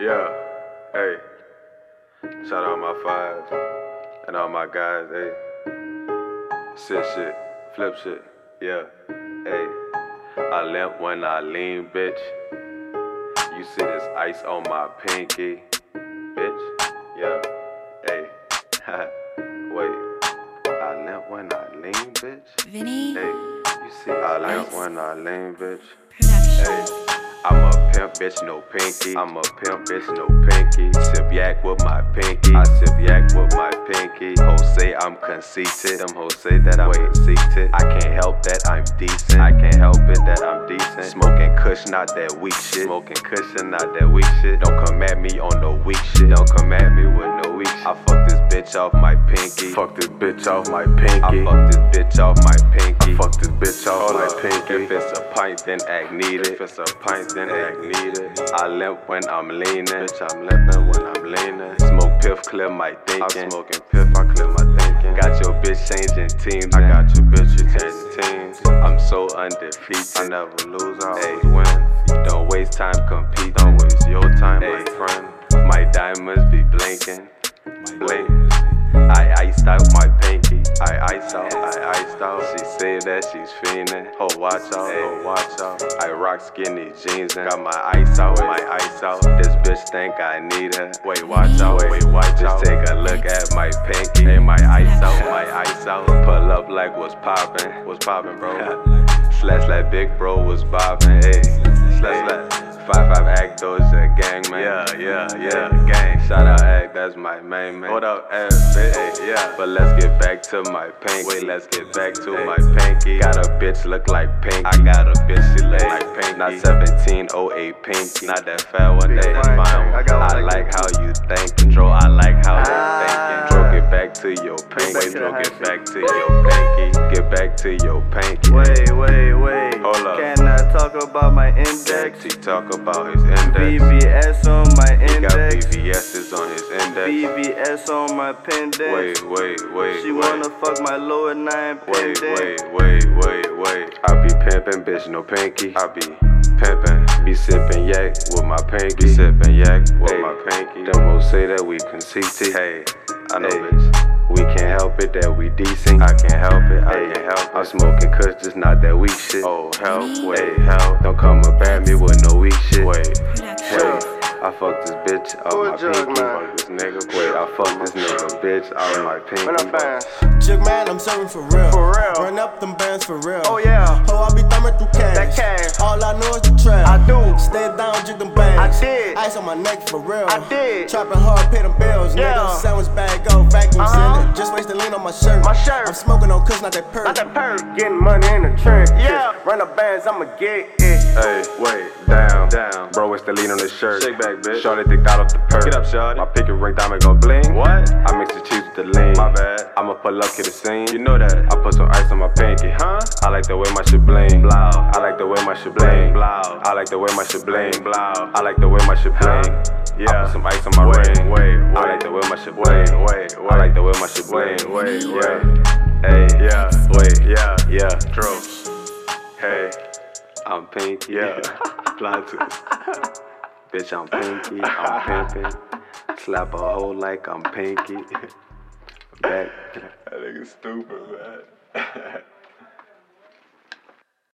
Yeah, hey. Shout out my fives and all my guys, hey. Sit shit, flip shit, yeah, hey. I limp when I lean, bitch. You see this ice on my pinky, bitch, yeah, hey. Wait, I limp when I lean, bitch. Vinny Hey, you see I limp when I lean, bitch. Production. Hey, I'm a pimp, bitch, no pinky. I'm a pimp, bitch, no pinky. Sip yak with my pinky. I sip yak with my pinky. Hoes say I'm conceited. Them hoes say that I'm conceited. I can't help that I'm decent. I can't help it that I'm decent. Smoking kush, not that weak shit. Smoking cushion, not that weak shit. Don't come at me on no weak shit. Don't come at me with no weak shit. I fuck bitch off my pinky. Fuck this bitch off my pinky. I fuck this bitch off my pinky. I fuck this bitch off my pinky. If it's a pint, then act needed. If it's a pint, then act needed. I limp when I'm leaning. Bitch, I'm limping when I'm leaning. Smoke piff, clear my thinking. I'm smoking piff, I clear my thinking. Got your bitch changing teams. I got your bitch changing teams. I'm so undefeated. I never lose, I always win. Don't waste time competing. Don't waste your time, my friend. My diamonds be blinking. Blink. I iced out my pinky. I iced out, I iced out. She say that she's fiendin'. Oh, watch out, oh, watch out. I rock skinny jeans and got my ice out, my ice out. This bitch think I need her. Wait, watch out, wait, watch out. Just take a look at my pinky. and my ice out, my ice out. Pull up like what's poppin', what's poppin', bro? Slash like big bro was bobbin', hey. Slash like. Five five act those a gang man. Yeah, yeah, yeah, gang. Shout out act, that's my main man. What up, ass bitch? Yeah. But let's get back to my pinky. Wait, let's get back to my pinky. Got a bitch look like pink. I got a bitch she look like pink. Not 1708 pinky. Not that fat one, that that fine one. I like how you think, control. I like how you thinking. Dro, get back to your pinky. Dro, get back to your pinky. Get back to your pinky. Wait, wait, wait. Hold up. Can I talk about my index? He talk about his index. VVS on my He got. VVS's on his index. VVS on my pendex. Wait, wait, wait, She wait. wanna fuck my lower nine Wait, pendex. wait, wait, wait, wait. I be pimpin', bitch, no pinky. I be pimpin', be sippin' yak with my pinky. Be sippin' yak with my pinky. Them hoes say that we conceited. Hey, I know, bitch. We can't help it that we decent. I can't help it, I can't help it. I'm smoking kush, just not that weak shit. Oh, help, wait, help. Don't come up at me with no weak shit. Wait, hey. I fuck this bitch out Who my jug, pinky. man? Fuck this nigga. Wait, I fuck this nigga bitch out my pinky. When I'm fast. Jig man, I'm serving for real. For real. Run up them bands for real. Oh yeah. Ho, I be thumbing through cash. That cash. All I know is the trap. I do. Stay down, jig them bands. I did. Ice on my neck for real. I did. Trapping hard, pay them bills. Yeah. Nigga, sandwich bag, go the lean on my shirt. My shirt. I'm smoking on kush, not that perk. Not that perk. Getting money in the trench. Yeah. Run the bands, I'ma get it. Hey, wait, down, down. Bro, it's the lean on the shirt. Shake back, bitch. Shorty thick out off the perk. Get up, shorty. My picket ring diamond gon' bling. What? I mix the cheese with the lean. My bad. I'ma pull up, get the scene. You know that. I put some ice on my pinky. Huh? I like the way my shit bling. Blow. I like the way my shit bling. Blow. I like the way my shit bling. Blow. I like the way my shit bling. Yeah. I put some ice on my ring. Wait, wait. I like the way my shit bling. Wait, wait. I like the way my shit bling. Wait, wait. Hey, yeah. Wait, yeah, yeah. True. Hey, I'm pinky. Yeah. Twist. Bitch, I'm pinky. I'm pimping. Slap a hoe like I'm pinky. Back. That nigga stupid, man.